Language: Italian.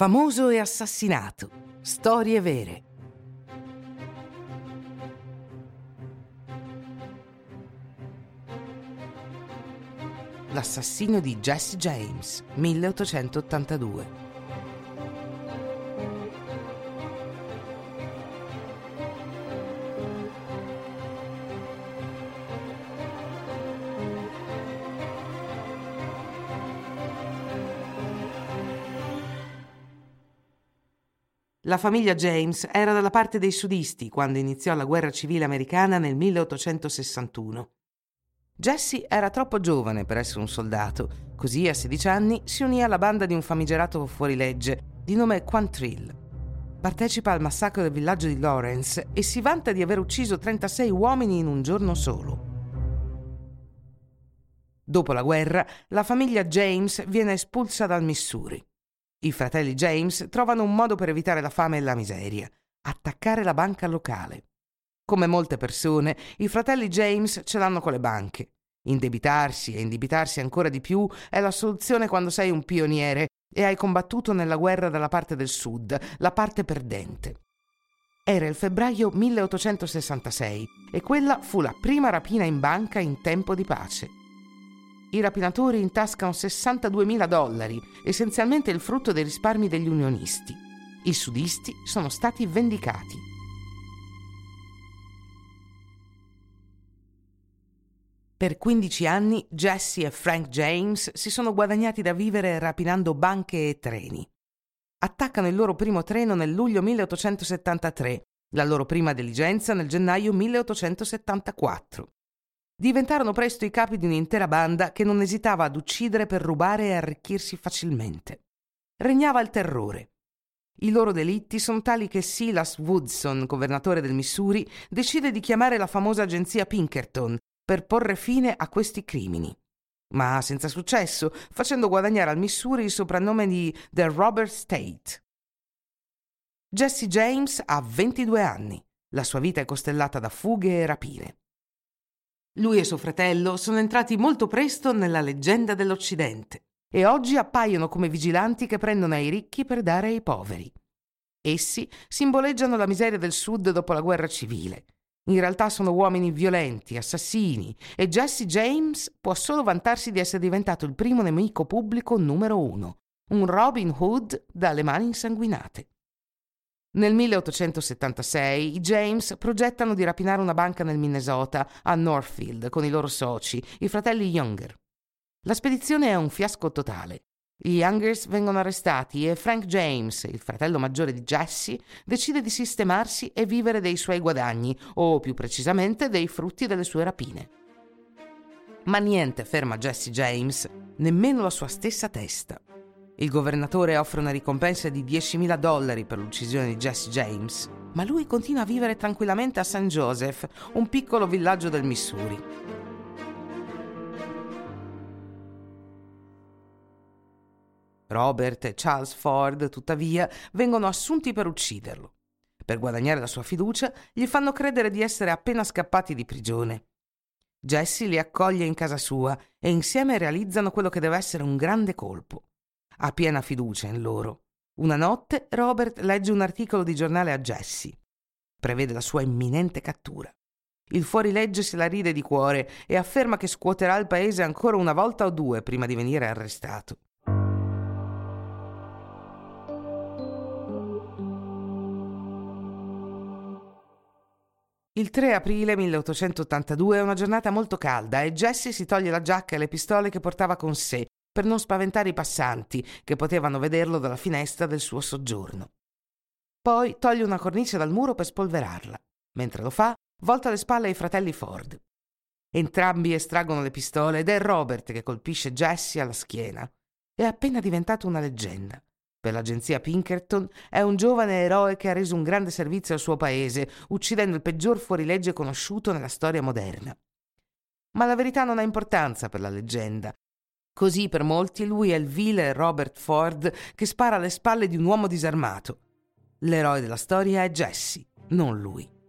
Famoso e assassinato. Storie vere. L'assassino di Jesse James, 1882. La famiglia James era dalla parte dei sudisti quando iniziò la guerra civile americana nel 1861. Jesse era troppo giovane per essere un soldato, così a 16 anni si unì alla banda di un famigerato fuorilegge di nome Quantrill. Partecipa al massacro del villaggio di Lawrence e si vanta di aver ucciso 36 uomini in un giorno solo. Dopo la guerra, la famiglia James viene espulsa dal Missouri. I fratelli James trovano un modo per evitare la fame e la miseria, attaccare la banca locale. Come molte persone, i fratelli James ce l'hanno con le banche. Indebitarsi e indebitarsi ancora di più è la soluzione quando sei un pioniere e hai combattuto nella guerra dalla parte del sud, la parte perdente. Era il febbraio 1866 e quella fu la prima rapina in banca in tempo di pace. I rapinatori intascano 62.000 dollari, essenzialmente il frutto dei risparmi degli unionisti. I sudisti sono stati vendicati. Per 15 anni Jesse e Frank James si sono guadagnati da vivere rapinando banche e treni. Attaccano il loro primo treno nel luglio 1873, la loro prima diligenza nel gennaio 1874 diventarono presto i capi di un'intera banda che non esitava ad uccidere per rubare e arricchirsi facilmente. Regnava il terrore. I loro delitti sono tali che Silas Woodson, governatore del Missouri, decide di chiamare la famosa agenzia Pinkerton per porre fine a questi crimini. Ma senza successo, facendo guadagnare al Missouri il soprannome di The Robber State. Jesse James ha 22 anni. La sua vita è costellata da fughe e rapine. Lui e suo fratello sono entrati molto presto nella leggenda dell'Occidente e oggi appaiono come vigilanti che prendono ai ricchi per dare ai poveri. Essi simboleggiano la miseria del Sud dopo la guerra civile. In realtà sono uomini violenti, assassini, e Jesse James può solo vantarsi di essere diventato il primo nemico pubblico numero uno, un Robin Hood dalle mani insanguinate. Nel 1876 i James progettano di rapinare una banca nel Minnesota, a Northfield, con i loro soci, i fratelli Younger. La spedizione è un fiasco totale. Gli Youngers vengono arrestati e Frank James, il fratello maggiore di Jesse, decide di sistemarsi e vivere dei suoi guadagni, o più precisamente dei frutti delle sue rapine. Ma niente ferma Jesse James, nemmeno la sua stessa testa. Il governatore offre una ricompensa di 10.000 dollari per l'uccisione di Jesse James, ma lui continua a vivere tranquillamente a St. Joseph, un piccolo villaggio del Missouri. Robert e Charles Ford, tuttavia, vengono assunti per ucciderlo. Per guadagnare la sua fiducia, gli fanno credere di essere appena scappati di prigione. Jesse li accoglie in casa sua e insieme realizzano quello che deve essere un grande colpo ha piena fiducia in loro. Una notte Robert legge un articolo di giornale a Jesse. Prevede la sua imminente cattura. Il fuorilegge se la ride di cuore e afferma che scuoterà il paese ancora una volta o due prima di venire arrestato. Il 3 aprile 1882 è una giornata molto calda e Jesse si toglie la giacca e le pistole che portava con sé per non spaventare i passanti che potevano vederlo dalla finestra del suo soggiorno. Poi toglie una cornice dal muro per spolverarla. Mentre lo fa, volta le spalle ai fratelli Ford. Entrambi estraggono le pistole ed è Robert che colpisce Jesse alla schiena. È appena diventato una leggenda. Per l'agenzia Pinkerton è un giovane eroe che ha reso un grande servizio al suo paese, uccidendo il peggior fuorilegge conosciuto nella storia moderna. Ma la verità non ha importanza per la leggenda, Così per molti lui è il vile Robert Ford che spara alle spalle di un uomo disarmato. L'eroe della storia è Jesse, non lui.